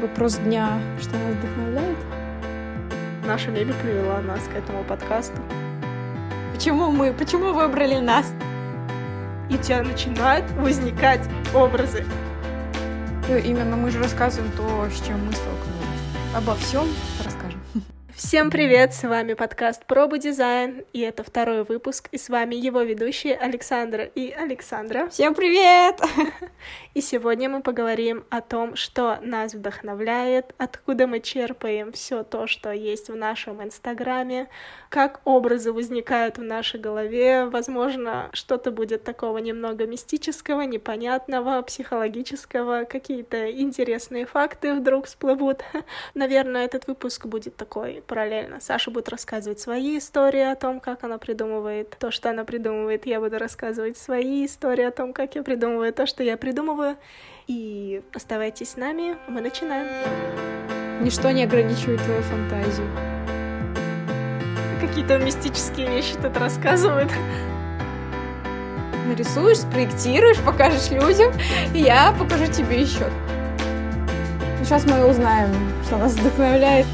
Вопрос дня, что нас вдохновляет? Наша мебель привела нас к этому подкасту. Почему мы? Почему выбрали нас? И у тебя начинают возникать образы. Ну, именно мы же рассказываем то, с чем мы столкнулись. Обо всем расскажем. Всем привет, с вами подкаст Пробы Дизайн, и это второй выпуск, и с вами его ведущие Александра и Александра. Всем привет! И сегодня мы поговорим о том, что нас вдохновляет, откуда мы черпаем все то, что есть в нашем Инстаграме, как образы возникают в нашей голове, возможно, что-то будет такого немного мистического, непонятного, психологического, какие-то интересные факты вдруг всплывут. Наверное, этот выпуск будет такой параллельно. Саша будет рассказывать свои истории о том, как она придумывает то, что она придумывает. Я буду рассказывать свои истории о том, как я придумываю то, что я придумываю. И оставайтесь с нами, мы начинаем. Ничто не ограничивает твою фантазию. Какие-то мистические вещи тут рассказывают. Нарисуешь, спроектируешь, покажешь людям, и я покажу тебе еще. Сейчас мы узнаем, что нас вдохновляет.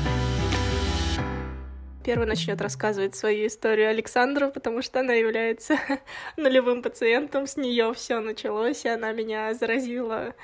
Первый начнет рассказывать свою историю Александра, потому что она является нулевым пациентом. С нее все началось, и она меня заразила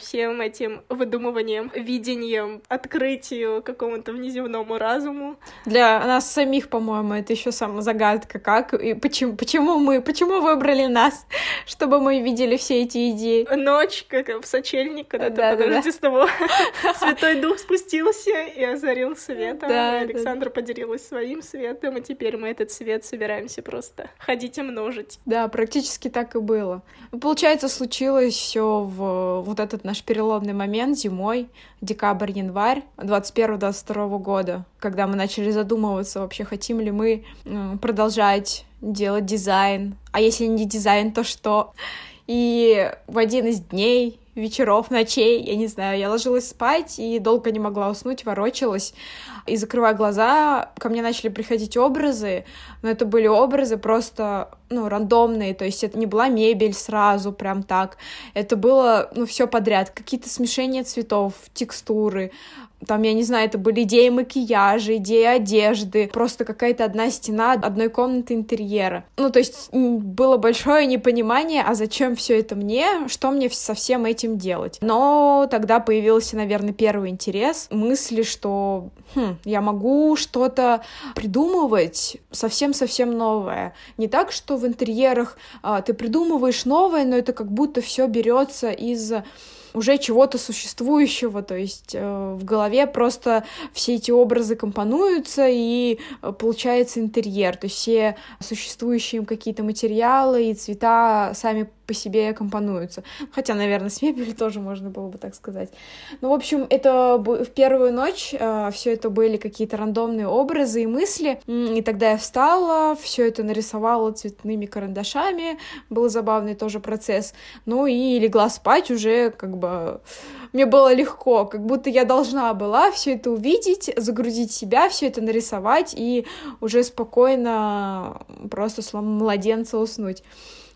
всем этим выдумыванием, видением, открытию какому-то внеземному разуму. Для нас самих, по-моему, это еще сама загадка, как и почему, почему мы, почему выбрали нас, чтобы мы видели все эти идеи. Ночь, как в сочельник, когда да, ты да, да. с того, Святой Дух спустился и озарил светом, да, Александра да. поделилась своим светом, и теперь мы этот свет собираемся просто ходить и множить. Да, практически так и было. Получается, случилось все в вот этот наш переломный момент зимой, декабрь-январь 21-22 года, когда мы начали задумываться вообще, хотим ли мы продолжать делать дизайн, а если не дизайн, то что? И в один из дней вечеров, ночей, я не знаю, я ложилась спать и долго не могла уснуть, ворочалась, и закрывая глаза, ко мне начали приходить образы, но это были образы просто, ну, рандомные, то есть это не была мебель сразу, прям так, это было, ну, все подряд, какие-то смешения цветов, текстуры, там, я не знаю, это были идеи макияжа, идеи одежды, просто какая-то одна стена одной комнаты интерьера. Ну, то есть было большое непонимание, а зачем все это мне, что мне со всем этим делать. Но тогда появился, наверное, первый интерес, мысли, что хм, я могу что-то придумывать совсем-совсем новое. Не так, что в интерьерах а, ты придумываешь новое, но это как будто все берется из уже чего-то существующего, то есть э, в голове просто все эти образы компонуются и э, получается интерьер, то есть все существующие какие-то материалы и цвета сами по себе компонуются. Хотя, наверное, с мебелью тоже можно было бы так сказать. Ну, в общем, это в первую ночь э, все это были какие-то рандомные образы и мысли. И тогда я встала, все это нарисовала цветными карандашами. Был забавный тоже процесс. Ну и легла спать уже как бы мне было легко, как будто я должна была все это увидеть, загрузить себя, все это нарисовать и уже спокойно просто словно младенца уснуть.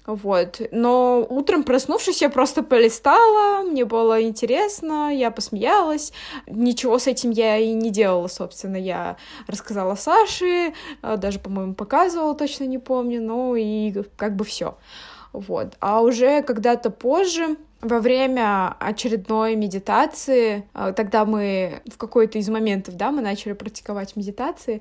Вот. Но утром проснувшись, я просто полистала, мне было интересно, я посмеялась. Ничего с этим я и не делала, собственно. Я рассказала Саше, э, даже, по-моему, показывала, точно не помню, ну и как бы все. Вот. А уже когда-то позже во время очередной медитации, э, тогда мы в какой-то из моментов, да, мы начали практиковать медитации.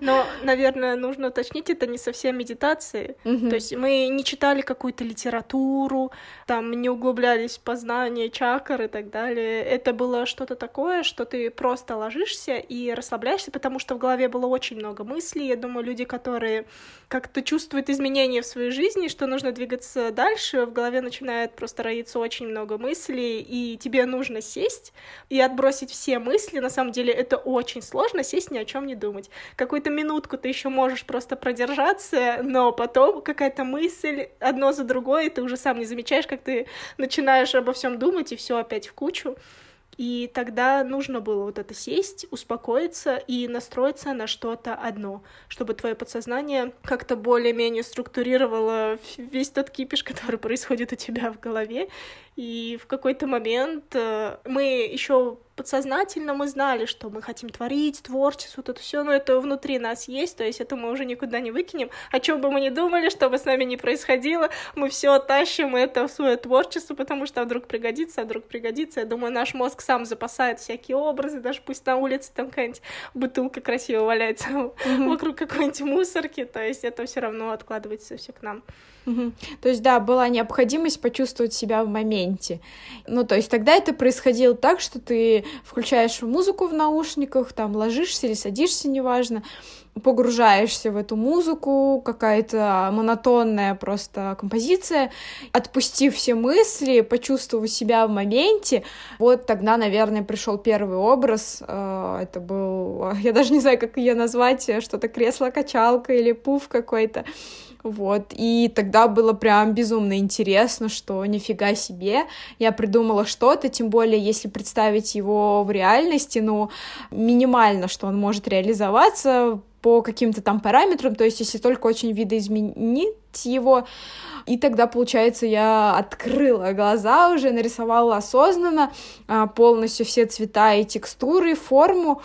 Но, наверное, нужно уточнить, это не совсем медитации. То есть мы не читали какую-то литературу, там не углублялись в познание чакр и так далее. Это было что-то такое, что ты просто ложишься и расслабляешься, потому что в голове было очень много мыслей. Я думаю, люди, которые как-то чувствуют изменения в своей жизни, что нужно двигаться дальше, в голове начинает просто роиться очень много мыслей, и тебе нужно сесть и отбросить все мысли. На самом деле это очень сложно, сесть ни о чем не думать. Какую-то минутку ты еще можешь просто продержаться, но потом какая-то мысль одно за другой, и ты уже сам не замечаешь, как ты начинаешь обо всем думать, и все опять в кучу. И тогда нужно было вот это сесть, успокоиться и настроиться на что-то одно, чтобы твое подсознание как-то более-менее структурировало весь тот кипиш, который происходит у тебя в голове. И в какой-то момент э, мы еще подсознательно мы знали, что мы хотим творить, творчество, это все, но это внутри нас есть, то есть это мы уже никуда не выкинем. О чем бы мы ни думали, что бы с нами ни происходило, мы все тащим это в свое творчество, потому что вдруг пригодится, а вдруг пригодится. Я думаю, наш мозг сам запасает всякие образы, даже пусть на улице там какая-нибудь бутылка красиво валяется mm-hmm. вокруг какой-нибудь мусорки, то есть это все равно откладывается все к нам. То есть, да, была необходимость почувствовать себя в моменте. Ну, то есть тогда это происходило так, что ты включаешь музыку в наушниках, там ложишься или садишься, неважно, погружаешься в эту музыку, какая-то монотонная просто композиция, отпустив все мысли, почувствовав себя в моменте, вот тогда, наверное, пришел первый образ. Э, это был, я даже не знаю, как ее назвать, что-то кресло-качалка или пуф какой-то. Вот, и тогда было прям безумно интересно, что нифига себе, я придумала что-то, тем более, если представить его в реальности, ну, минимально, что он может реализоваться по каким-то там параметрам, то есть если только очень видоизменить его, и тогда, получается, я открыла глаза уже, нарисовала осознанно а, полностью все цвета и текстуры, форму,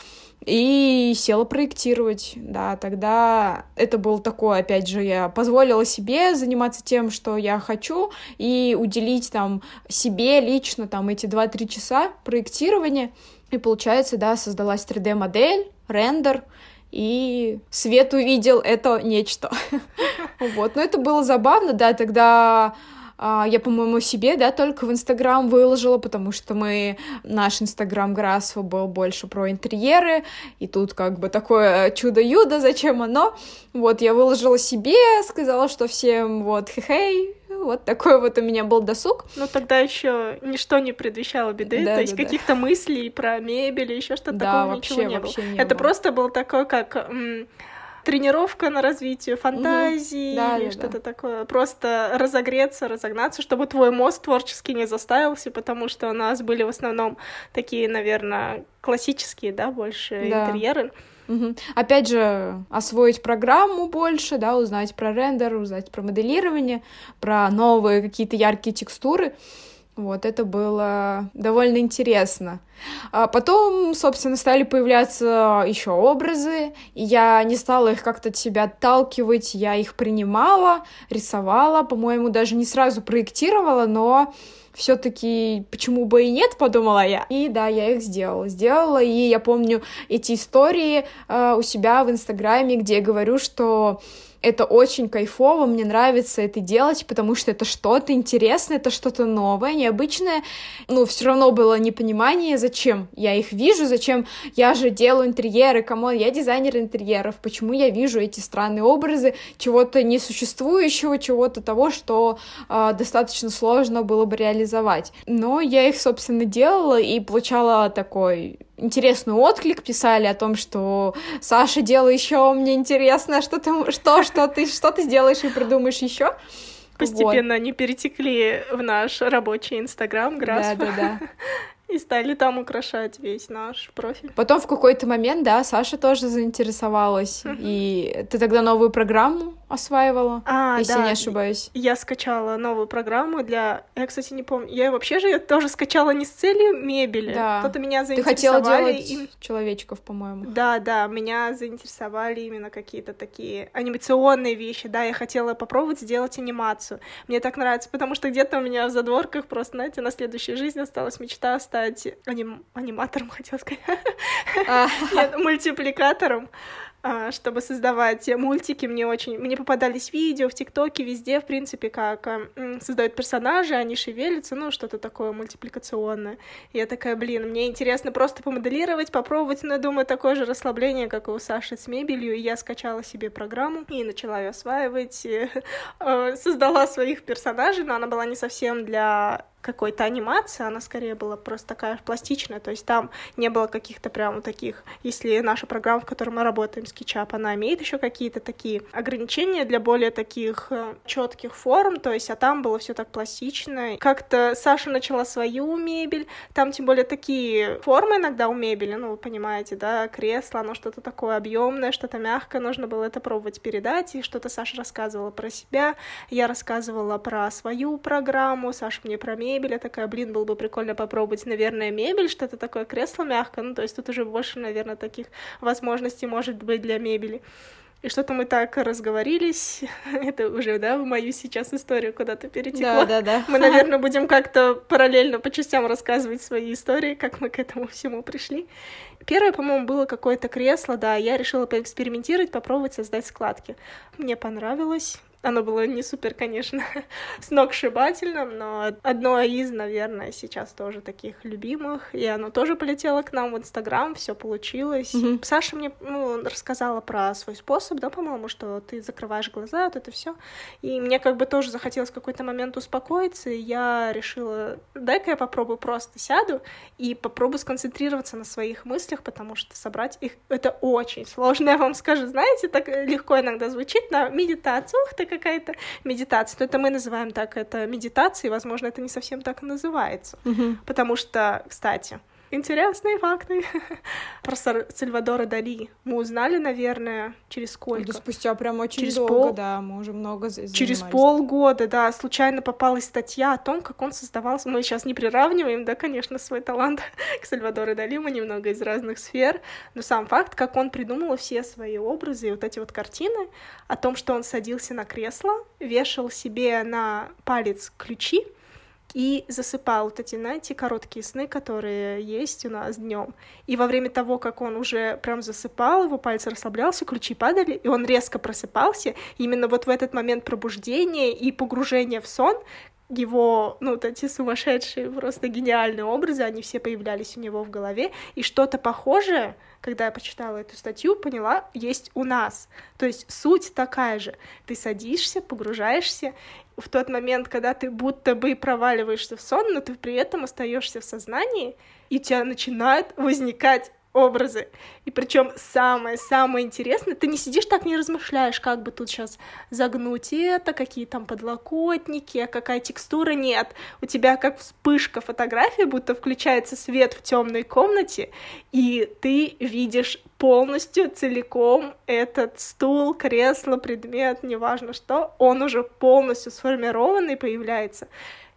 и села проектировать, да, тогда это был такое, опять же, я позволила себе заниматься тем, что я хочу, и уделить там себе лично там эти 2-3 часа проектирования, и получается, да, создалась 3D-модель, рендер, и Свет увидел это нечто. Вот, но это было забавно, да, тогда я, по-моему, себе, да, только в Инстаграм выложила, потому что мы, наш Инстаграм Грасфа был больше про интерьеры, и тут как бы такое чудо-юдо, зачем оно? Вот, я выложила себе, сказала, что всем вот хе-хей, вот такой вот у меня был досуг. Но тогда еще ничто не предвещало беды, да, то есть да, каких-то мыслей про мебель, еще что-то да, такого вообще, ничего не было. Не Это было. просто был такой, как тренировка на развитие фантазии угу. да, или да, что-то да. такое. Просто разогреться, разогнаться, чтобы твой мозг творчески не заставился, потому что у нас были в основном такие, наверное, классические, да, больше да. интерьеры. Угу. Опять же, освоить программу больше, да, узнать про рендер, узнать про моделирование, про новые какие-то яркие текстуры. Вот, это было довольно интересно. А потом, собственно, стали появляться еще образы, и я не стала их как-то от себя отталкивать, я их принимала, рисовала, по-моему, даже не сразу проектировала, но все-таки почему бы и нет, подумала я. И да, я их сделала. Сделала, и я помню эти истории э, у себя в Инстаграме, где я говорю, что это очень кайфово, мне нравится это делать, потому что это что-то интересное, это что-то новое, необычное. Ну, все равно было непонимание, зачем я их вижу, зачем я же делаю интерьеры, кому я дизайнер интерьеров, почему я вижу эти странные образы чего-то несуществующего, чего-то того, что э, достаточно сложно было бы реализовать. Но я их, собственно, делала и получала такой интересный отклик писали о том, что Саша, делай еще мне интересно, что ты, что, что ты, что ты сделаешь и придумаешь еще. Постепенно вот. они перетекли в наш рабочий Инстаграм, Грасфа. Да, да, да. И стали там украшать весь наш профиль. Потом в какой-то момент, да, Саша тоже заинтересовалась. И ты тогда новую программу осваивала, а, если да. не ошибаюсь. Я скачала новую программу для... Я, кстати, не помню. Я вообще же ее тоже скачала не с целью мебели. Да. Кто-то меня заинтересовали. Ты хотела делать им... человечков, по-моему. Да, да, меня заинтересовали именно какие-то такие анимационные вещи. Да, я хотела попробовать сделать анимацию. Мне так нравится, потому что где-то у меня в задворках просто, знаете, на следующей жизни осталась мечта стать аним... аниматором, хотела сказать. А. Нет, мультипликатором. А, чтобы создавать мультики, мне очень... Мне попадались видео в ТикТоке, везде, в принципе, как создают персонажи, они шевелятся, ну, что-то такое мультипликационное. И я такая, блин, мне интересно просто помоделировать, попробовать, но, думаю, такое же расслабление, как и у Саши с мебелью, и я скачала себе программу и начала ее осваивать, и, э, создала своих персонажей, но она была не совсем для какой-то анимации, она скорее была просто такая пластичная, то есть там не было каких-то прям таких, если наша программа, в которой мы работаем, SketchUp, она имеет еще какие-то такие ограничения для более таких э, четких форм, то есть, а там было все так пластично. Как-то Саша начала свою мебель, там тем более такие формы иногда у мебели, ну, вы понимаете, да, кресло, оно что-то такое объемное, что-то мягкое, нужно было это пробовать передать, и что-то Саша рассказывала про себя, я рассказывала про свою программу, Саша мне про мебель, мебель, я такая, блин, было бы прикольно попробовать, наверное, мебель, что-то такое, кресло мягкое, ну, то есть тут уже больше, наверное, таких возможностей может быть для мебели. И что-то мы так разговорились. Это уже, да, в мою сейчас историю куда-то перетекло. Да, да, да. Мы, наверное, будем как-то параллельно по частям рассказывать свои истории, как мы к этому всему пришли. Первое, по-моему, было какое-то кресло, да, я решила поэкспериментировать, попробовать создать складки. Мне понравилось. Оно было не супер, конечно, сногсшибательным, но одно из, наверное, сейчас тоже таких любимых. И оно тоже полетело к нам в Инстаграм, все получилось. Mm-hmm. Саша мне ну, рассказала про свой способ, да, по-моему, что ты закрываешь глаза, вот это все. И мне как бы тоже захотелось в какой-то момент успокоиться, и я решила, дай-ка я попробую просто сяду и попробую сконцентрироваться на своих мыслях, потому что собрать их это очень сложно, я вам скажу. Знаете, так легко иногда звучит на медитациях, так какая-то медитация. Но это мы называем так, это медитацией, возможно, это не совсем так и называется. Угу. Потому что, кстати, Интересные факты про Сальвадора Дали. Мы узнали, наверное, через сколько? Да спустя прям очень через долго, пол... да, мы уже много Через полгода, да, случайно попалась статья о том, как он создавался. Мы сейчас не приравниваем, да, конечно, свой талант к Сальвадору Дали, мы немного из разных сфер, но сам факт, как он придумал все свои образы и вот эти вот картины о том, что он садился на кресло, вешал себе на палец ключи, и засыпал вот эти, знаете, короткие сны, которые есть у нас днем. И во время того, как он уже прям засыпал, его пальцы расслаблялся, ключи падали, и он резко просыпался. Именно вот в этот момент пробуждения и погружения в сон его, ну, вот эти сумасшедшие, просто гениальные образы, они все появлялись у него в голове, и что-то похожее, когда я почитала эту статью, поняла, есть у нас. То есть суть такая же. Ты садишься, погружаешься, в тот момент, когда ты будто бы проваливаешься в сон, но ты при этом остаешься в сознании, и у тебя начинают возникать образы. И причем самое-самое интересное, ты не сидишь так, не размышляешь, как бы тут сейчас загнуть это, какие там подлокотники, а какая текстура, нет. У тебя как вспышка фотографии, будто включается свет в темной комнате, и ты видишь полностью, целиком этот стул, кресло, предмет, неважно что, он уже полностью сформированный появляется.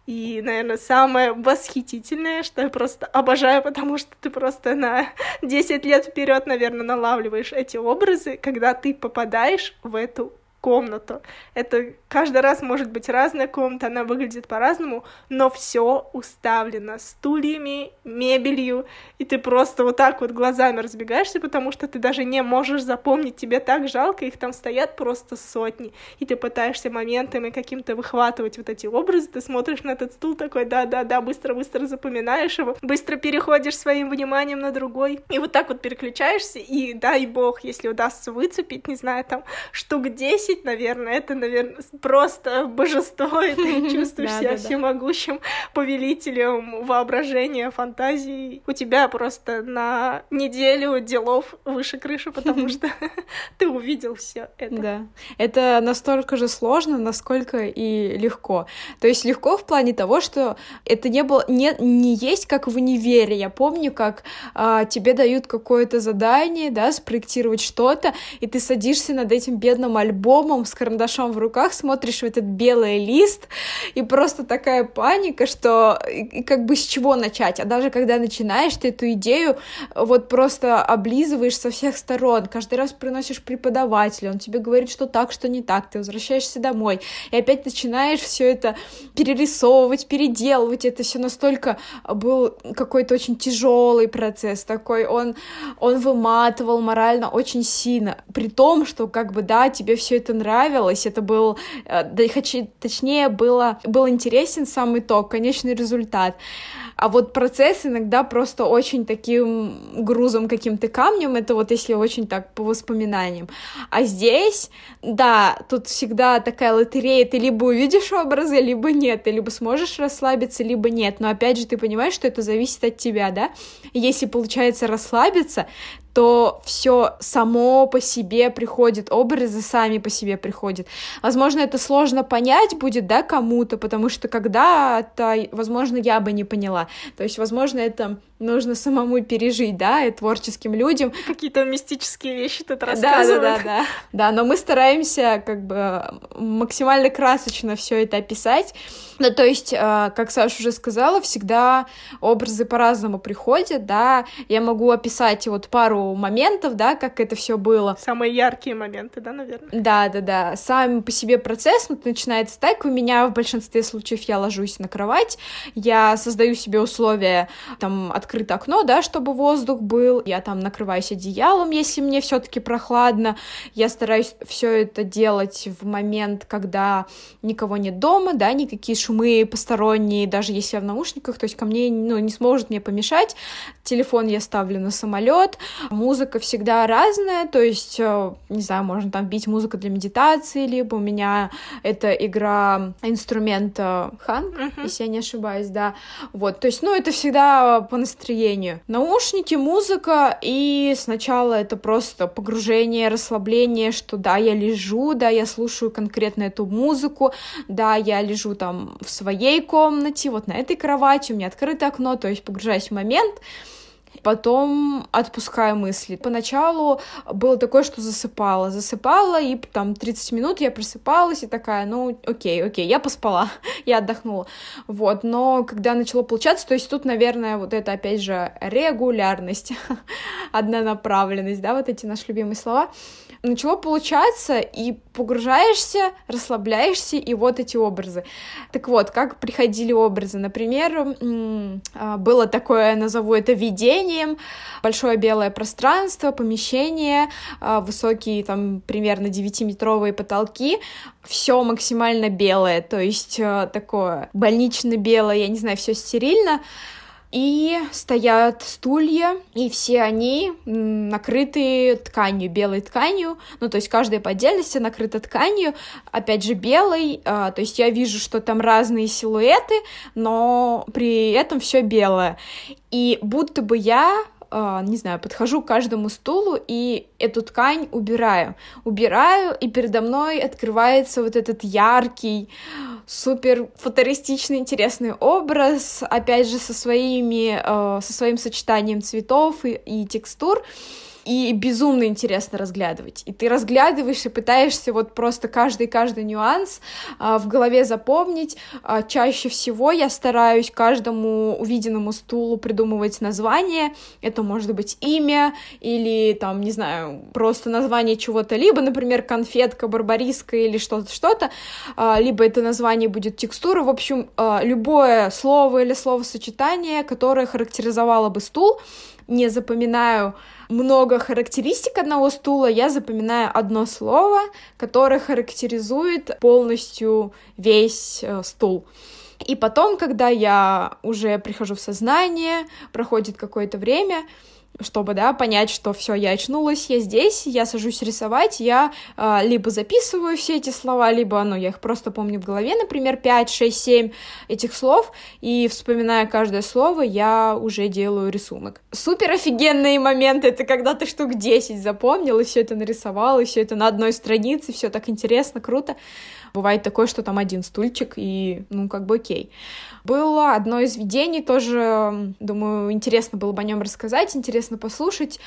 И, наверное, самое восхитительное, что я просто обожаю, потому что ты просто на 10 лет вперед, наверное, налавливаешь эти образы, когда ты попадаешь в эту комнату. Это каждый раз может быть разная комната, она выглядит по-разному, но все уставлено стульями, мебелью, и ты просто вот так вот глазами разбегаешься, потому что ты даже не можешь запомнить, тебе так жалко, их там стоят просто сотни, и ты пытаешься моментами каким-то выхватывать вот эти образы, ты смотришь на этот стул такой, да-да-да, быстро-быстро запоминаешь его, быстро переходишь своим вниманием на другой, и вот так вот переключаешься, и дай бог, если удастся выцепить, не знаю, там штук 10 10, наверное, это, наверное, просто божество, и ты чувствуешь себя всемогущим повелителем воображения, фантазии. У тебя просто на неделю делов выше крыши, потому что ты увидел все это. Да. Это настолько же сложно, насколько и легко. То есть легко в плане того, что это не было, не, не есть как в универе. Я помню, как а, тебе дают какое-то задание, да, спроектировать что-то, и ты садишься над этим бедным альбомом, альбомом с карандашом в руках, смотришь в этот белый лист, и просто такая паника, что и как бы с чего начать. А даже когда начинаешь, ты эту идею вот просто облизываешь со всех сторон, каждый раз приносишь преподавателя, он тебе говорит, что так, что не так, ты возвращаешься домой, и опять начинаешь все это перерисовывать, переделывать, это все настолько был какой-то очень тяжелый процесс, такой. Он, он выматывал морально очень сильно, при том, что как бы, да, тебе все это нравилось, это был, э, да, точнее, было, был интересен сам итог, конечный результат. А вот процесс иногда просто очень таким грузом каким-то камнем, это вот если очень так по воспоминаниям. А здесь, да, тут всегда такая лотерея, ты либо увидишь образы, либо нет, ты либо сможешь расслабиться, либо нет. Но опять же, ты понимаешь, что это зависит от тебя, да? Если получается расслабиться, что все само по себе приходит, образы сами по себе приходят. Возможно, это сложно понять будет, да, кому-то, потому что когда-то, возможно, я бы не поняла. То есть, возможно, это нужно самому пережить, да, и творческим людям. Какие-то мистические вещи тут рассказывают. Да, да, да, да. Да, но мы стараемся как бы максимально красочно все это описать. Ну, то есть, а, как Саша уже сказала, всегда образы по-разному приходят, да. Я могу описать вот пару моментов, да, как это все было. Самые яркие моменты, да, наверное? Да, да, да. Сам по себе процесс ну, начинается так. У меня в большинстве случаев я ложусь на кровать, я создаю себе условия, там, от открыто окно, да, чтобы воздух был. Я там накрываюсь одеялом, если мне все-таки прохладно. Я стараюсь все это делать в момент, когда никого нет дома, да, никакие шумы посторонние, даже если я в наушниках, то есть ко мне, ну, не сможет мне помешать. Телефон я ставлю на самолет. Музыка всегда разная, то есть, э, не знаю, можно там бить музыку для медитации, либо у меня это игра инструмента Ханг, uh-huh. если я не ошибаюсь, да. Вот, то есть, ну, это всегда по настроению. Наушники, музыка, и сначала это просто погружение, расслабление, что да, я лежу, да, я слушаю конкретно эту музыку, да, я лежу там в своей комнате, вот на этой кровати, у меня открыто окно, то есть погружаюсь в момент, Потом отпускаю мысли. Поначалу было такое, что засыпала. Засыпала, и там 30 минут я просыпалась, и такая, ну, окей, окей, я поспала, я отдохнула. Вот, но когда начало получаться, то есть тут, наверное, вот это, опять же, регулярность, однонаправленность, да, вот эти наши любимые слова, начало получаться, и погружаешься, расслабляешься, и вот эти образы. Так вот, как приходили образы? Например, а, было такое, назову это видением, большое белое пространство, помещение, а, высокие там примерно 9-метровые потолки, все максимально белое, то есть а, такое больнично-белое, я не знаю, все стерильно, и стоят стулья, и все они накрыты тканью, белой тканью, ну, то есть каждая по отдельности накрыта тканью, опять же, белой, а, то есть я вижу, что там разные силуэты, но при этом все белое. И будто бы я не знаю, подхожу к каждому стулу и эту ткань убираю. Убираю, и передо мной открывается вот этот яркий, супер футуристичный, интересный образ, опять же, со своими, а, со своим сочетанием цветов и, и текстур и безумно интересно разглядывать. И ты разглядываешь и пытаешься вот просто каждый-каждый нюанс а, в голове запомнить. А, чаще всего я стараюсь каждому увиденному стулу придумывать название. Это может быть имя или там, не знаю, просто название чего-то, либо, например, конфетка, барбариска или что-то, что-то, а, либо это название будет текстура. В общем, а, любое слово или словосочетание, которое характеризовало бы стул, не запоминаю много характеристик одного стула, я запоминаю одно слово, которое характеризует полностью весь э, стул. И потом, когда я уже прихожу в сознание, проходит какое-то время, чтобы, да, понять, что все, я очнулась, я здесь, я сажусь рисовать, я э, либо записываю все эти слова, либо, ну, я их просто помню в голове, например, 5, 6, 7 этих слов, и вспоминая каждое слово, я уже делаю рисунок. Супер офигенные моменты, это когда ты штук 10 запомнил, и все это нарисовал, и все это на одной странице, все так интересно, круто. Бывает такое, что там один стульчик, и, ну, как бы окей. Было одно из видений, тоже, думаю, интересно было бы о нем рассказать, интересно послушать.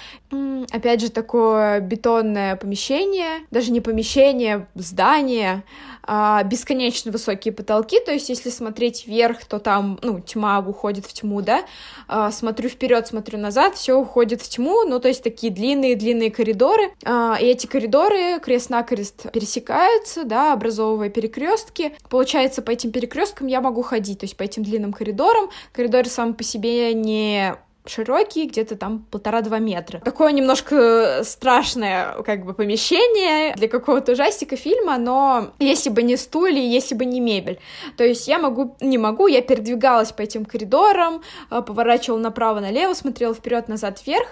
Опять же, такое бетонное помещение, даже не помещение, здание, а, бесконечно высокие потолки, то есть если смотреть вверх, то там, ну, тьма уходит в тьму, да, а, смотрю вперед, смотрю назад, все уходит в тьму, ну, то есть такие длинные-длинные коридоры, а, и эти коридоры крест-накрест пересекаются, да, образовывая перекрестки. Получается, по этим перекресткам я могу ходить, то есть по этим длинным коридорам. Коридоры сам по себе не широкий, где-то там полтора-два метра. Такое немножко страшное, как бы, помещение для какого-то ужастика фильма, но если бы не стулья, если бы не мебель. То есть я могу, не могу, я передвигалась по этим коридорам, э, поворачивала направо-налево, смотрела вперед, назад, вверх,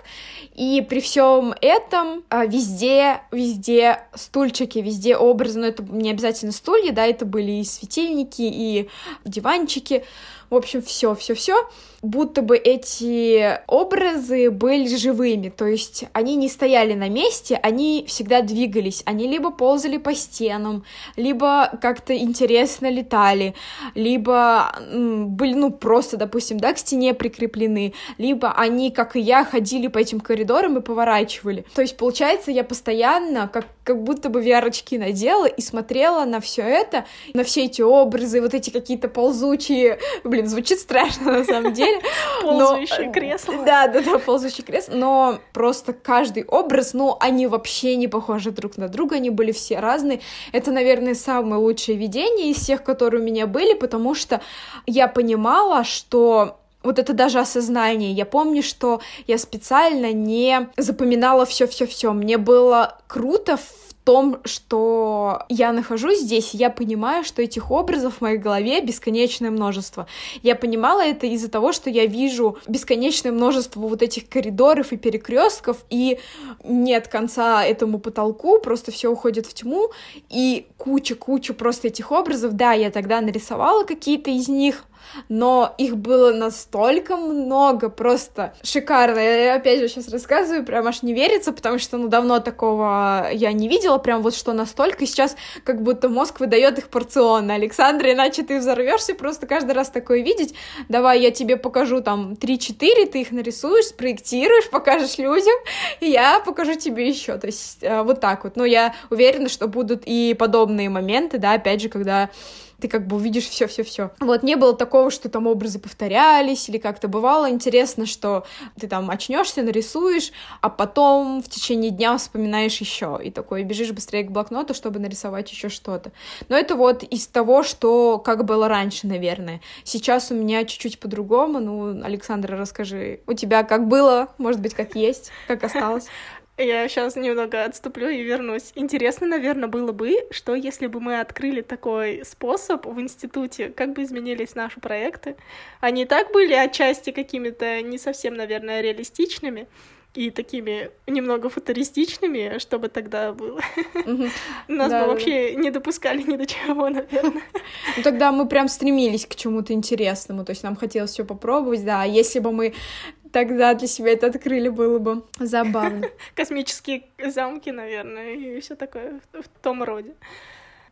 и при всем этом э, везде, везде стульчики, везде образы, но это не обязательно стулья, да, это были и светильники, и диванчики, В общем, все, все, все. Будто бы эти образы были живыми, то есть они не стояли на месте, они всегда двигались, они либо ползали по стенам, либо как-то интересно летали, либо были, ну, просто, допустим, да, к стене прикреплены, либо они, как и я, ходили по этим коридорам и поворачивали. То есть, получается, я постоянно, как, как будто бы VR-очки надела и смотрела на все это, на все эти образы, вот эти какие-то ползучие... Блин, звучит страшно на самом деле. Ползущие кресла. Да, да, да, ползущие кресла. Но просто каждый образ, ну, они вообще не похожи друг на друга, они были все разные. Это, наверное, самое лучшее видение из всех, которые у меня были, потому что я понимала, что вот это даже осознание. Я помню, что я специально не запоминала все-все-все. Мне было круто в том, что я нахожусь здесь, я понимаю, что этих образов в моей голове бесконечное множество. Я понимала это из-за того, что я вижу бесконечное множество вот этих коридоров и перекрестков, и нет конца этому потолку, просто все уходит в тьму, и куча-куча просто этих образов. Да, я тогда нарисовала какие-то из них, но их было настолько много, просто шикарно. Я опять же сейчас рассказываю, прям аж не верится, потому что, ну, давно такого я не видела, прям вот что настолько, и сейчас как будто мозг выдает их порционно. Александра, иначе ты взорвешься просто каждый раз такое видеть. Давай я тебе покажу там 3-4, ты их нарисуешь, спроектируешь, покажешь людям, и я покажу тебе еще. То есть э, вот так вот. Но я уверена, что будут и подобные моменты, да, опять же, когда ты как бы увидишь все-все-все. Вот не было такого, что там образы повторялись или как-то бывало. Интересно, что ты там очнешься, нарисуешь, а потом в течение дня вспоминаешь еще и такой бежишь быстрее к блокноту, чтобы нарисовать еще что-то. Но это вот из того, что как было раньше, наверное. Сейчас у меня чуть-чуть по-другому. Ну, Александра, расскажи, у тебя как было, может быть, как есть, как осталось? Я сейчас немного отступлю и вернусь. Интересно, наверное, было бы, что если бы мы открыли такой способ в институте, как бы изменились наши проекты. Они так были отчасти какими-то не совсем, наверное, реалистичными, и такими немного футуристичными, чтобы тогда было. Нас бы вообще не допускали ни до чего, наверное. Ну тогда мы прям стремились к чему-то интересному, то есть нам хотелось все попробовать, да. А если бы мы тогда для себя это открыли, было бы забавно. Космические замки, наверное, и все такое в том роде.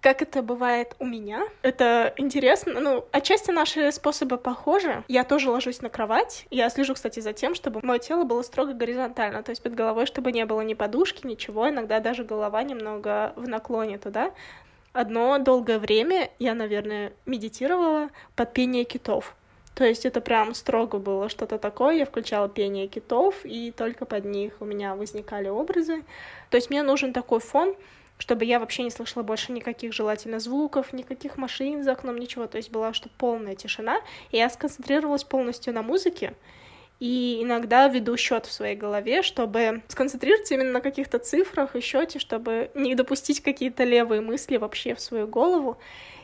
Как это бывает у меня? Это интересно. Ну, отчасти наши способы похожи. Я тоже ложусь на кровать. Я слежу, кстати, за тем, чтобы мое тело было строго горизонтально, то есть под головой, чтобы не было ни подушки, ничего. Иногда даже голова немного в наклоне туда. Одно долгое время я, наверное, медитировала под пение китов. То есть это прям строго было что-то такое. Я включала пение китов, и только под них у меня возникали образы. То есть мне нужен такой фон, чтобы я вообще не слышала больше никаких желательно звуков, никаких машин за окном, ничего. То есть была что полная тишина, и я сконцентрировалась полностью на музыке. И иногда веду счет в своей голове, чтобы сконцентрироваться именно на каких-то цифрах и счете, чтобы не допустить какие-то левые мысли вообще в свою голову.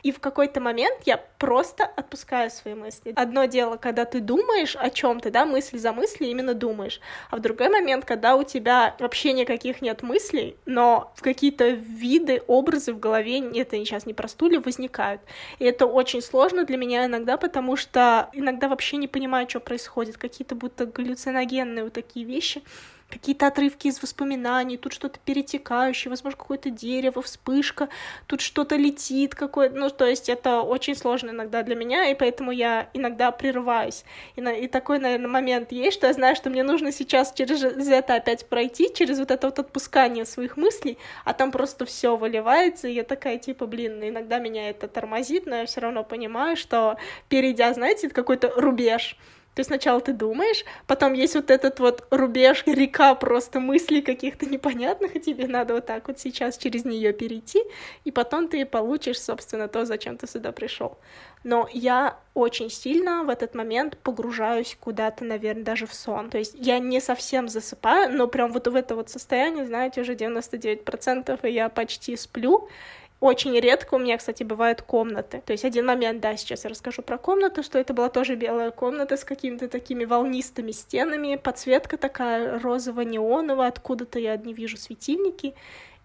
И в какой-то момент я просто отпускаю свои мысли. Одно дело, когда ты думаешь о чем-то, да, мысль за мыслью именно думаешь, а в другой момент, когда у тебя вообще никаких нет мыслей, но какие-то виды, образы в голове, это сейчас не про стулья, возникают. И это очень сложно для меня иногда, потому что иногда вообще не понимаю, что происходит, какие-то будто галлюциногенные вот такие вещи какие-то отрывки из воспоминаний, тут что-то перетекающее, возможно, какое-то дерево, вспышка, тут что-то летит какое ну, то есть это очень сложно иногда для меня, и поэтому я иногда прерываюсь. И, на, и такой, наверное, момент есть, что я знаю, что мне нужно сейчас через это опять пройти, через вот это вот отпускание своих мыслей, а там просто все выливается, и я такая, типа, блин, иногда меня это тормозит, но я все равно понимаю, что перейдя, знаете, какой-то рубеж, то есть сначала ты думаешь, потом есть вот этот вот рубеж, река просто мыслей каких-то непонятных, и тебе надо вот так вот сейчас через нее перейти, и потом ты получишь, собственно, то, зачем ты сюда пришел. Но я очень сильно в этот момент погружаюсь куда-то, наверное, даже в сон. То есть я не совсем засыпаю, но прям вот в это вот состояние, знаете, уже 99%, и я почти сплю, очень редко у меня, кстати, бывают комнаты. То есть один момент, да, сейчас я расскажу про комнату, что это была тоже белая комната с какими-то такими волнистыми стенами, подсветка такая розово-неоновая, откуда-то я не вижу светильники.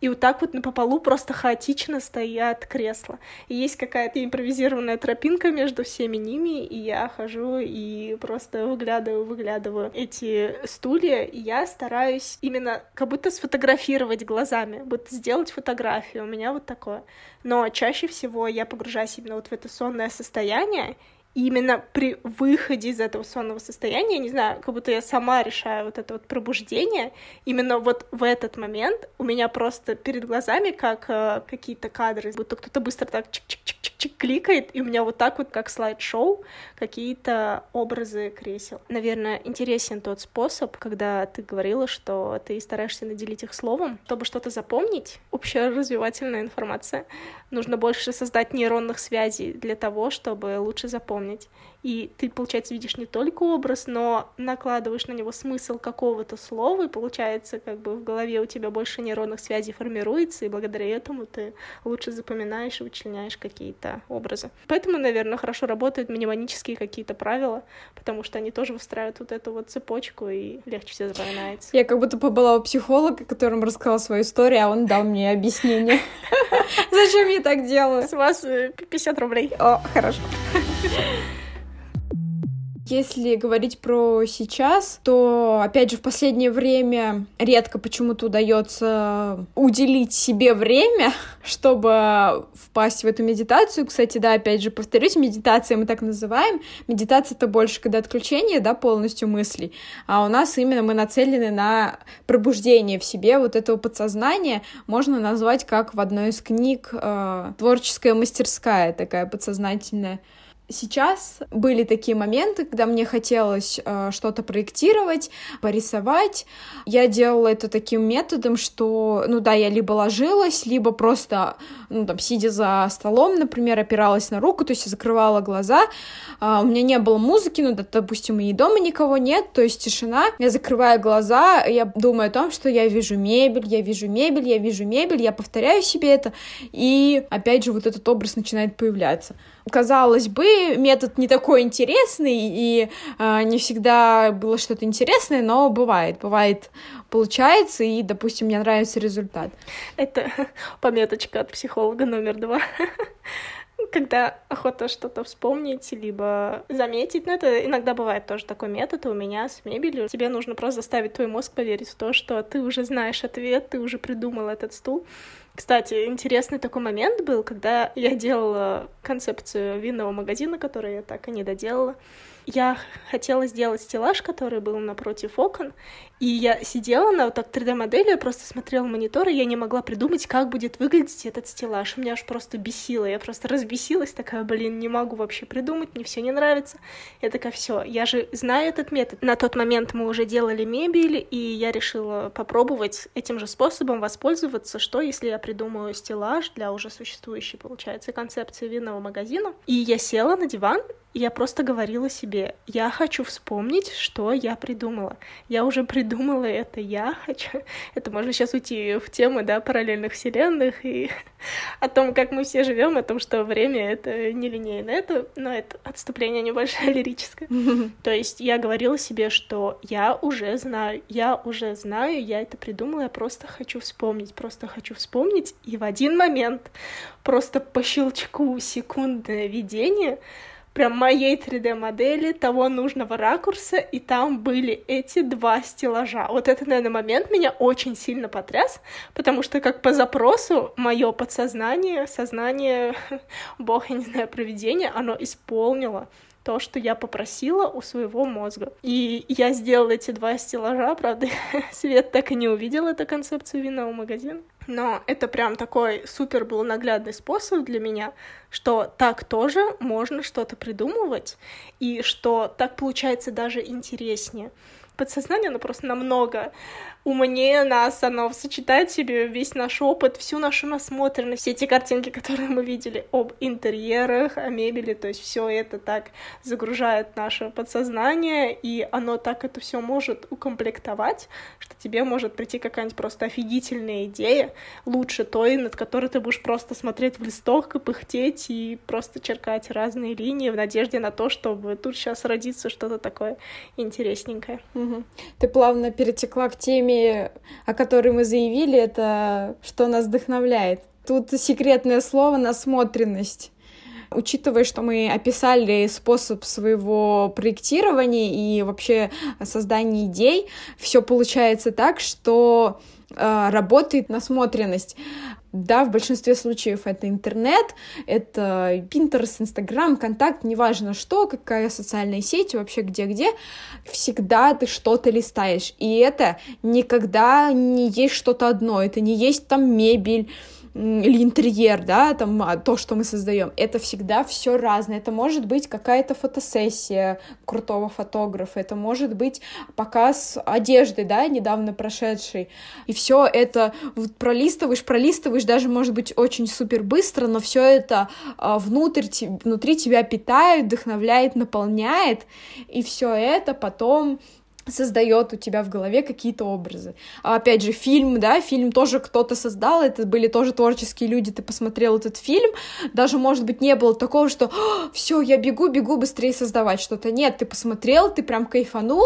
И вот так вот по полу просто хаотично стоят кресла. И есть какая-то импровизированная тропинка между всеми ними, и я хожу и просто выглядываю, выглядываю эти стулья, и я стараюсь именно как будто сфотографировать глазами, будто сделать фотографию. У меня вот такое. Но чаще всего я погружаюсь именно вот в это сонное состояние, именно при выходе из этого сонного состояния, не знаю, как будто я сама решаю вот это вот пробуждение, именно вот в этот момент у меня просто перед глазами как э, какие-то кадры, будто кто-то быстро так чик-чик-чик-чик кликает, и у меня вот так вот, как слайд-шоу, какие-то образы кресел. Наверное, интересен тот способ, когда ты говорила, что ты стараешься наделить их словом, чтобы что-то запомнить, общая развивательная информация. Нужно больше создать нейронных связей для того, чтобы лучше запомнить. И ты, получается, видишь не только образ, но накладываешь на него смысл какого-то слова, и получается, как бы в голове у тебя больше нейронных связей формируется, и благодаря этому ты лучше запоминаешь и вычленяешь какие-то образы. Поэтому, наверное, хорошо работают миниманические какие-то правила, потому что они тоже выстраивают вот эту вот цепочку, и легче все запоминается. Я как будто побыла у психолога, которому рассказала свою историю, а он дал мне объяснение. Зачем я так делаю? С вас 50 э, рублей. О, хорошо. Если говорить про сейчас, то, опять же, в последнее время редко почему-то удается уделить себе время, чтобы впасть в эту медитацию. Кстати, да, опять же, повторюсь, медитация мы так называем. Медитация — это больше когда отключение, да, полностью мыслей. А у нас именно мы нацелены на пробуждение в себе вот этого подсознания. Можно назвать, как в одной из книг, э, творческая мастерская такая подсознательная сейчас были такие моменты, когда мне хотелось э, что-то проектировать, порисовать. Я делала это таким методом, что, ну да, я либо ложилась, либо просто, ну там, сидя за столом, например, опиралась на руку, то есть закрывала глаза. Э, у меня не было музыки, ну, да, допустим, и дома никого нет, то есть тишина. Я закрываю глаза, я думаю о том, что я вижу мебель, я вижу мебель, я вижу мебель, я повторяю себе это, и опять же вот этот образ начинает появляться казалось бы, метод не такой интересный, и э, не всегда было что-то интересное, но бывает, бывает, получается, и, допустим, мне нравится результат. Это пометочка от психолога номер два. Когда охота что-то вспомнить, либо заметить, ну, это иногда бывает тоже такой метод у меня с мебелью. Тебе нужно просто заставить твой мозг поверить в то, что ты уже знаешь ответ, ты уже придумал этот стул, кстати, интересный такой момент был, когда я делала концепцию винного магазина, который я так и не доделала. Я хотела сделать стеллаж, который был напротив окон, и я сидела на вот так 3D-модели, просто смотрела монитор, и я не могла придумать, как будет выглядеть этот стеллаж. Меня аж просто бесило. Я просто разбесилась, такая, блин, не могу вообще придумать, мне все не нравится. Я такая, все, я же знаю этот метод. На тот момент мы уже делали мебель, и я решила попробовать этим же способом воспользоваться, что если я придумаю стеллаж для уже существующей, получается, концепции винного магазина. И я села на диван, и я просто говорила себе, я хочу вспомнить, что я придумала. Я уже придумала придумала это я хочу. Это можно сейчас уйти в тему, да, параллельных вселенных и о том, как мы все живем, о том, что время — это нелинейно. Это, но это отступление небольшое лирическое. То есть я говорила себе, что я уже знаю, я уже знаю, я это придумала, я просто хочу вспомнить, просто хочу вспомнить. И в один момент, просто по щелчку секундное видение — прям моей 3D-модели того нужного ракурса, и там были эти два стеллажа. Вот это, наверное, момент меня очень сильно потряс, потому что как по запросу мое подсознание, сознание, бог, я не знаю, проведение, оно исполнило то, что я попросила у своего мозга. И я сделала эти два стеллажа, правда, Свет так и не увидел эту концепцию винного магазина. Но это прям такой супер был наглядный способ для меня, что так тоже можно что-то придумывать, и что так получается даже интереснее. Подсознание, оно просто намного умнее нас, оно сочетает в себе весь наш опыт, всю нашу насмотренность, все эти картинки, которые мы видели об интерьерах, о мебели, то есть все это так загружает наше подсознание, и оно так это все может укомплектовать, что тебе может прийти какая-нибудь просто офигительная идея, лучше той, над которой ты будешь просто смотреть в листок и пыхтеть, и просто черкать разные линии в надежде на то, чтобы тут сейчас родится что-то такое интересненькое. Угу. Ты плавно перетекла к теме, о которой мы заявили, это что нас вдохновляет. Тут секретное слово насмотренность. Учитывая, что мы описали способ своего проектирования и вообще создания идей, все получается так, что э, работает насмотренность. Да, в большинстве случаев это интернет, это Pinterest, Instagram, Контакт, неважно что, какая социальная сеть, вообще где-где, всегда ты что-то листаешь. И это никогда не есть что-то одно, это не есть там мебель, или интерьер, да, там а, то, что мы создаем, это всегда все разное. Это может быть какая-то фотосессия крутого фотографа, это может быть показ одежды, да, недавно прошедший. И все это пролистываешь, пролистываешь, даже может быть очень супер быстро, но все это а, внутрь, внутри тебя питает, вдохновляет, наполняет, и все это потом создает у тебя в голове какие-то образы. А опять же, фильм, да, фильм тоже кто-то создал, это были тоже творческие люди, ты посмотрел этот фильм, даже, может быть, не было такого, что все, я бегу, бегу быстрее создавать что-то. Нет, ты посмотрел, ты прям кайфанул,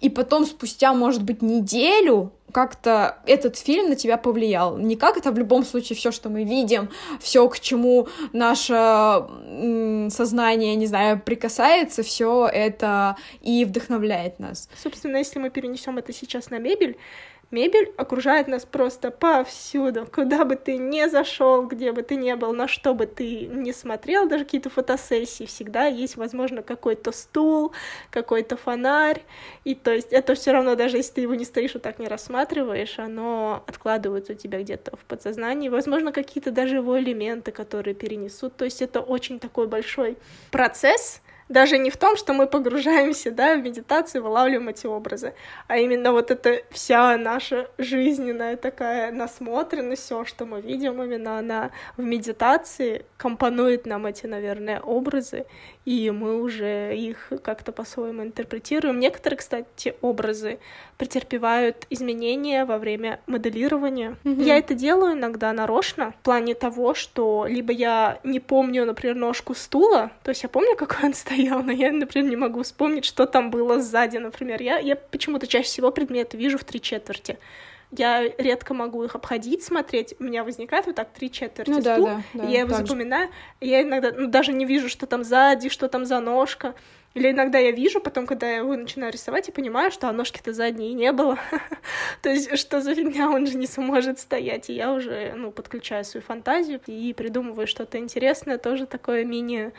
и потом спустя, может быть, неделю как-то этот фильм на тебя повлиял. Не как это в любом случае все, что мы видим, все, к чему наше сознание, не знаю, прикасается, все это и вдохновляет нас. Собственно, если мы перенесем это сейчас на мебель, Мебель окружает нас просто повсюду, куда бы ты ни зашел, где бы ты ни был, на что бы ты ни смотрел, даже какие-то фотосессии, всегда есть, возможно, какой-то стул, какой-то фонарь, и то есть это все равно, даже если ты его не стоишь вот так не рассматриваешь, оно откладывается у тебя где-то в подсознании, возможно, какие-то даже его элементы, которые перенесут, то есть это очень такой большой процесс, даже не в том, что мы погружаемся, да, в медитацию, вылавливаем эти образы, а именно вот эта вся наша жизненная такая насмотренность, все, что мы видим, именно она в медитации компонует нам эти, наверное, образы, и мы уже их как-то по-своему интерпретируем. Некоторые, кстати, образы претерпевают изменения во время моделирования. Mm-hmm. Я это делаю иногда нарочно, в плане того, что либо я не помню, например, ножку стула, то есть я помню, какой он стоял, но я, например, не могу вспомнить, что там было сзади, например. Я, я почему-то чаще всего предметы вижу в три четверти я редко могу их обходить, смотреть. У меня возникает вот так три четверти ну, стул, да, да, да, я его запоминаю. Же. Я иногда ну, даже не вижу, что там сзади, что там за ножка. Или иногда я вижу, потом, когда я его начинаю рисовать, я понимаю, что а ножки-то задние не было. То есть, что за фигня, он же не сможет стоять. И я уже, ну, подключаю свою фантазию и придумываю что-то интересное, тоже такое мини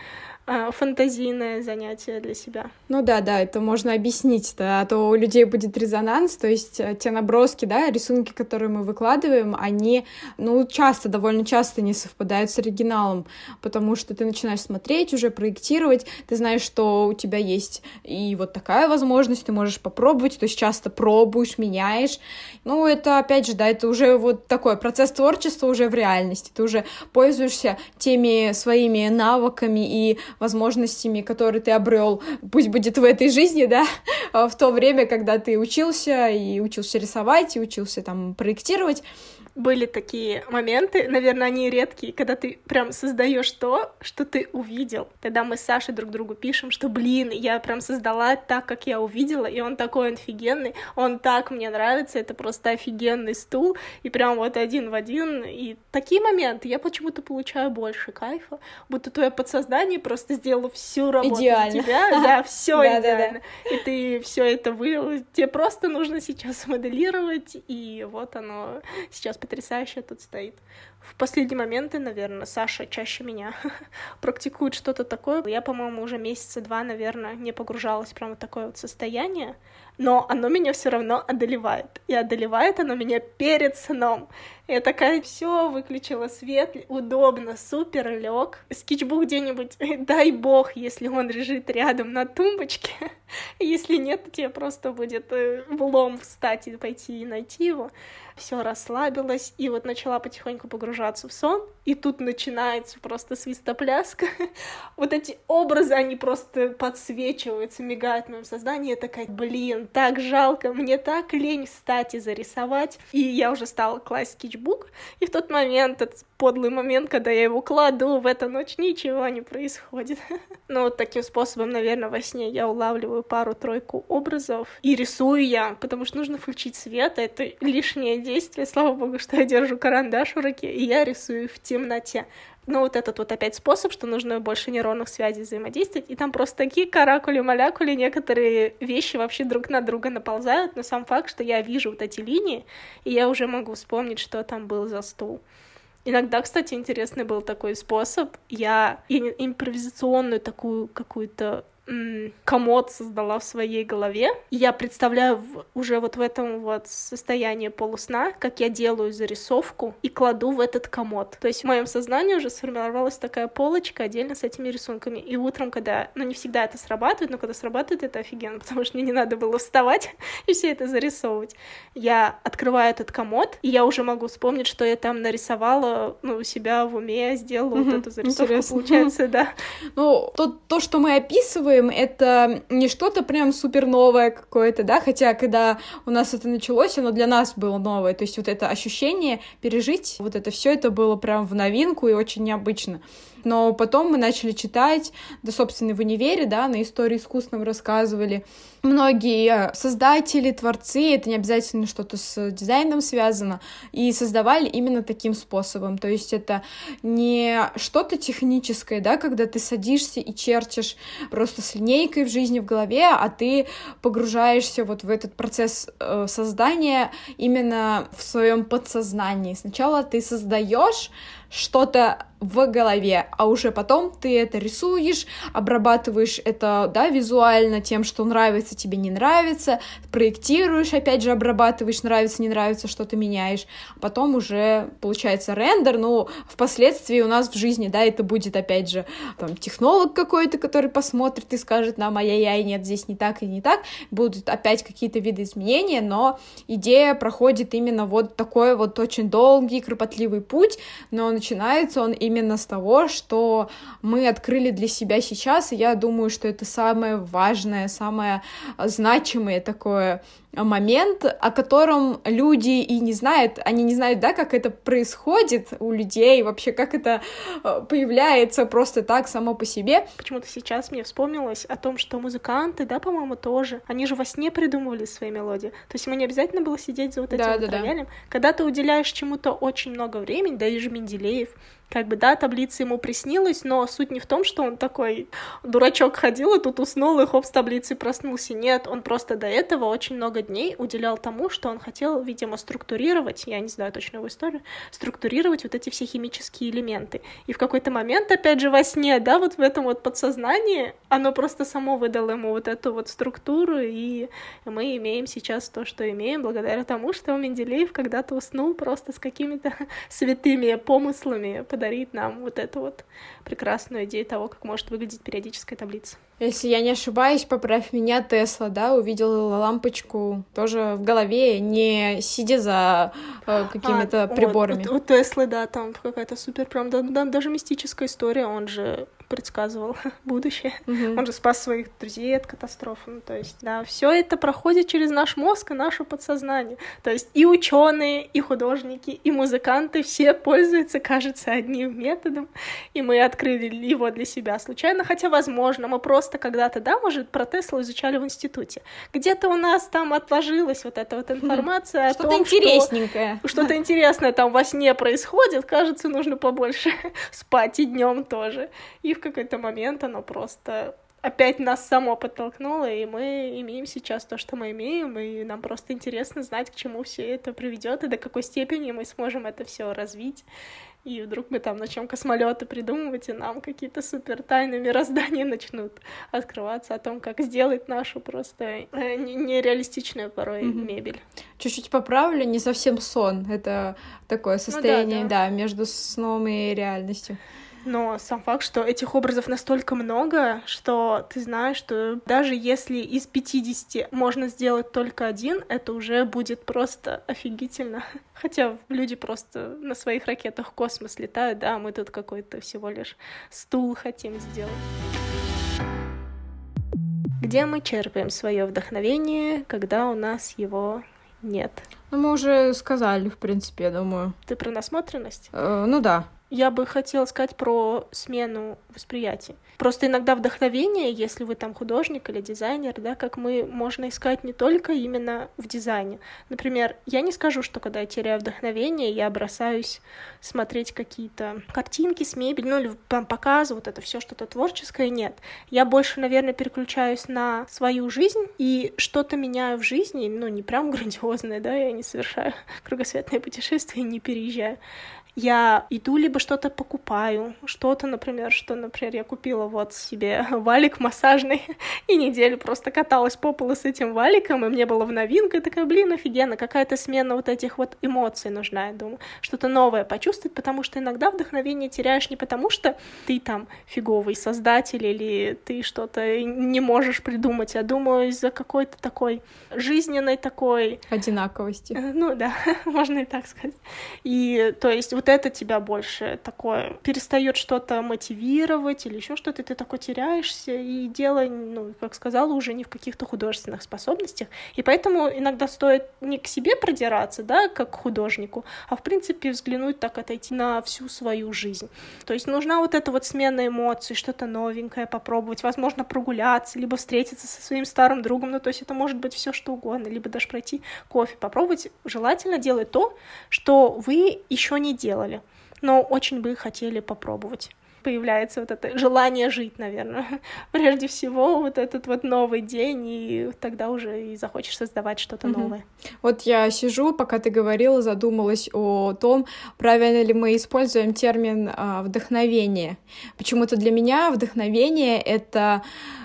фантазийное занятие для себя. Ну да, да, это можно объяснить, да, а то у людей будет резонанс, то есть э, те наброски, да, рисунки, которые мы выкладываем, они, ну, часто, довольно часто не совпадают с оригиналом, потому что ты начинаешь смотреть, уже проектировать, ты знаешь, что у тебя есть и вот такая возможность, ты можешь попробовать, то есть часто пробуешь, меняешь, ну, это, опять же, да, это уже вот такой процесс творчества уже в реальности, ты уже пользуешься теми своими навыками и возможностями, которые ты обрел, пусть будет в этой жизни, да, в то время, когда ты учился и учился рисовать, и учился там проектировать, были такие моменты, наверное, они редкие, когда ты прям создаешь то, что ты увидел. Тогда мы с Сашей друг другу пишем, что, блин, я прям создала так, как я увидела, и он такой офигенный, он так мне нравится, это просто офигенный стул, и прям вот один в один. И такие моменты я почему-то получаю больше кайфа, будто твое подсознание просто сделало всю работу идеально. тебя, да, все идеально. И ты все это вывел, тебе просто нужно сейчас моделировать, и вот оно сейчас потрясающе тут стоит. В последние моменты, наверное, Саша чаще меня практикует что-то такое. Я, по-моему, уже месяца два, наверное, не погружалась прямо в такое вот состояние но оно меня все равно одолевает. И одолевает оно меня перед сном. Я такая, все, выключила свет, удобно, супер, лег. Скетчбук где-нибудь, дай бог, если он лежит рядом на тумбочке. Если нет, тебе просто будет э, влом встать и пойти и найти его. Все расслабилась, и вот начала потихоньку погружаться в сон, и тут начинается просто свистопляска. вот эти образы, они просто подсвечиваются, мигают в моем сознании. Я такая, блин, так жалко, мне так лень встать и зарисовать. И я уже стала класть скетчбук, и в тот момент этот подлый момент, когда я его кладу, в эту ночь ничего не происходит. Но вот таким способом, наверное, во сне я улавливаю пару-тройку образов и рисую я, потому что нужно включить свет, а это лишнее действие. Слава богу, что я держу карандаш в руке, и я рисую в темноте. Но вот этот вот опять способ, что нужно больше нейронных связей взаимодействовать, и там просто такие каракули-малякули, некоторые вещи вообще друг на друга наползают, но сам факт, что я вижу вот эти линии, и я уже могу вспомнить, что там был за стул. Иногда, кстати, интересный был такой способ. Я импровизационную такую какую-то комод создала в своей голове. я представляю в, уже вот в этом вот состоянии полусна, как я делаю зарисовку и кладу в этот комод. То есть в моем сознании уже сформировалась такая полочка отдельно с этими рисунками. И утром, когда, ну не всегда это срабатывает, но когда срабатывает, это офигенно, потому что мне не надо было вставать и все это зарисовывать. Я открываю этот комод, и я уже могу вспомнить, что я там нарисовала, ну, у себя в уме, сделала mm-hmm. вот эту зарисовку, Интересно. получается, да. Ну, то, то, что мы описываем, делаем, это не что-то прям супер новое какое-то, да, хотя когда у нас это началось, оно для нас было новое, то есть вот это ощущение пережить, вот это все это было прям в новинку и очень необычно. Но потом мы начали читать, да, собственно, в универе, да, на истории искусств нам рассказывали. Многие создатели, творцы, это не обязательно что-то с дизайном связано, и создавали именно таким способом. То есть это не что-то техническое, да, когда ты садишься и чертишь просто с линейкой в жизни в голове, а ты погружаешься вот в этот процесс э, создания именно в своем подсознании. Сначала ты создаешь что-то в голове, а уже потом ты это рисуешь, обрабатываешь это, да, визуально тем, что нравится, тебе не нравится, проектируешь, опять же, обрабатываешь, нравится, не нравится, что-то меняешь, потом уже получается рендер, ну, впоследствии у нас в жизни, да, это будет, опять же, там, технолог какой-то, который посмотрит и скажет нам, ай-яй-яй, нет, здесь не так и не так, будут опять какие-то виды изменения, но идея проходит именно вот такой вот очень долгий, кропотливый путь, но начинается он именно с того, что мы открыли для себя сейчас, и я думаю, что это самое важное, самое значимое такое момент, о котором люди и не знают, они не знают, да, как это происходит у людей, вообще, как это э, появляется просто так само по себе. Почему-то сейчас мне вспомнилось о том, что музыканты, да, по-моему, тоже, они же во сне придумывали свои мелодии. То есть ему не обязательно было сидеть за вот этим да, вот да, роялем. Да. Когда ты уделяешь чему-то очень много времени, да, и же Менделеев, как бы, да, таблица ему приснилась, но суть не в том, что он такой дурачок ходил и тут уснул, и хоп, с таблицы проснулся. Нет, он просто до этого очень много дней уделял тому, что он хотел, видимо, структурировать, я не знаю точно его историю, структурировать вот эти все химические элементы. И в какой-то момент, опять же, во сне, да, вот в этом вот подсознании, оно просто само выдало ему вот эту вот структуру, и мы имеем сейчас то, что имеем, благодаря тому, что Менделеев когда-то уснул просто с какими-то святыми помыслами, подарит нам вот эту вот прекрасную идею того, как может выглядеть периодическая таблица. Если я не ошибаюсь, поправь меня, Тесла, да, увидел лампочку тоже в голове, не сидя за э, какими-то а, приборами. Вот, у, у Теслы, да, там какая-то супер, прям да, да, даже мистическая история, он же предсказывал будущее. Mm-hmm. Он же спас своих друзей от катастрофы. Ну, то есть, да, все это проходит через наш мозг и наше подсознание. То есть и ученые, и художники, и музыканты все пользуются, кажется, одним методом, и мы открыли его для себя случайно, хотя, возможно, мы просто когда-то, да, может, про Теслу изучали в институте. Где-то у нас там отложилась вот эта вот информация о что-то том, интересненькое. что что-то интересное там во сне происходит, кажется, нужно побольше спать и днем тоже. И в какой-то момент оно просто опять нас само подтолкнуло, и мы имеем сейчас то, что мы имеем, и нам просто интересно знать, к чему все это приведет, и до какой степени мы сможем это все развить. И вдруг мы там начнем космолеты придумывать, и нам какие-то супер тайны мироздания начнут открываться о том, как сделать нашу просто э, нереалистичную порой mm-hmm. мебель. Чуть-чуть поправлю, не совсем сон, это такое состояние, ну, да, да. да, между сном и реальностью. Но сам факт, что этих образов настолько много, что ты знаешь, что даже если из 50 можно сделать только один, это уже будет просто офигительно. Хотя люди просто на своих ракетах в космос летают, да, мы тут какой-то всего лишь стул хотим сделать. Где мы черпаем свое вдохновение, когда у нас его нет? Ну, мы уже сказали, в принципе, я думаю. Ты про насмотренность? Э, ну да. Я бы хотела сказать про смену восприятия. Просто иногда вдохновение, если вы там художник или дизайнер, да, как мы, можно искать не только именно в дизайне. Например, я не скажу, что когда я теряю вдохновение, я бросаюсь смотреть какие-то картинки с мебелью, ну или там показы, вот это все что-то творческое, нет. Я больше, наверное, переключаюсь на свою жизнь и что-то меняю в жизни, ну не прям грандиозное, да, я не совершаю кругосветное путешествие, не переезжаю я иду либо что-то покупаю, что-то, например, что, например, я купила вот себе валик массажный и неделю просто каталась по полу с этим валиком, и мне было в новинку, и такая, блин, офигенно, какая-то смена вот этих вот эмоций нужна, я думаю, что-то новое почувствовать, потому что иногда вдохновение теряешь не потому, что ты там фиговый создатель или ты что-то не можешь придумать, а думаю из-за какой-то такой жизненной такой... Одинаковости. Э, ну да, можно и так сказать. И то есть вот это тебя больше такое перестает что-то мотивировать или еще что-то, ты такой теряешься, и дело, ну, как сказала, уже не в каких-то художественных способностях. И поэтому иногда стоит не к себе продираться, да, как к художнику, а в принципе взглянуть так, отойти на всю свою жизнь. То есть нужна вот эта вот смена эмоций, что-то новенькое попробовать, возможно, прогуляться, либо встретиться со своим старым другом, ну, то есть это может быть все что угодно, либо даже пройти кофе, попробовать. Желательно делать то, что вы еще не делали делали, но очень бы хотели попробовать появляется вот это желание жить, наверное. Прежде всего, вот этот вот новый день, и тогда уже и захочешь создавать что-то mm-hmm. новое. Вот я сижу, пока ты говорила, задумалась о том, правильно ли мы используем термин а, вдохновение. Почему-то для меня вдохновение это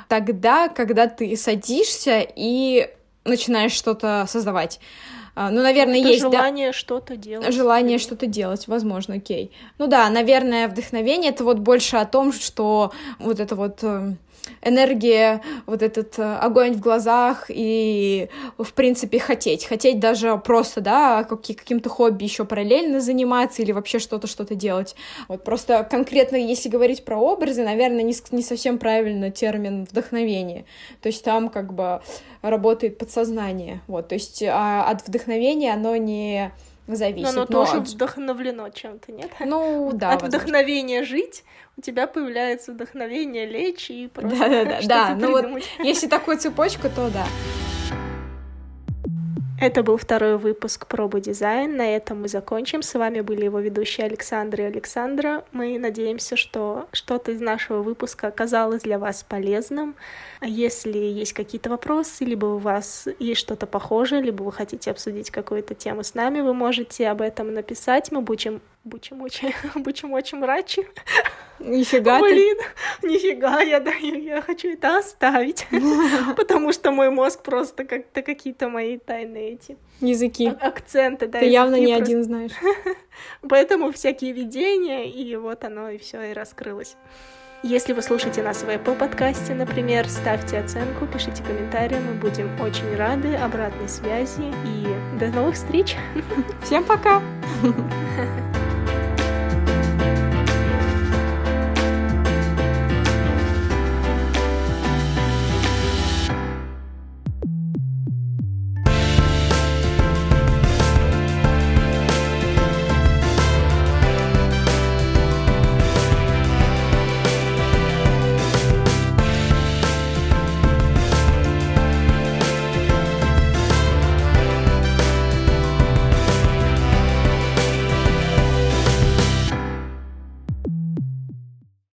тогда, когда ты садишься и начинаешь что-то создавать. А, ну, наверное, это есть... желание да, что-то делать. Желание что-то делать, возможно, окей. Ну да, наверное, вдохновение — это вот больше о том, что вот это вот эм, энергия, вот этот э, огонь в глазах и, в принципе, хотеть. Хотеть даже просто, да, каким-то хобби еще параллельно заниматься или вообще что-то, что-то делать. Вот просто конкретно, если говорить про образы, наверное, не, не совсем правильно термин вдохновение. То есть там как бы работает подсознание. Вот, то есть а от вдохновения оно не зависит. Но оно но тоже от... вдохновлено чем-то, нет? Ну, да. От возможно. вдохновения жить у тебя появляется вдохновение лечь и просто да, да, да, да. Ну вот, если такую цепочку, то да. Это был второй выпуск Пробы дизайн. На этом мы закончим. С вами были его ведущие Александр и Александра. Мы надеемся, что что-то из нашего выпуска оказалось для вас полезным. А если есть какие-то вопросы, либо у вас есть что-то похожее, либо вы хотите обсудить какую-то тему с нами, вы можете об этом написать. Мы будем Будем очень, будем очень рачи. Нифига Блин, ты. нифига, я, да, я, я хочу это оставить, потому что мой мозг просто как-то какие-то мои тайные эти... Языки. Акценты, да. Ты явно не просто... один знаешь. Поэтому всякие видения, и вот оно и все и раскрылось. Если вы слушаете нас в Apple подкасте, например, ставьте оценку, пишите комментарии, мы будем очень рады обратной связи и до новых встреч. Всем пока!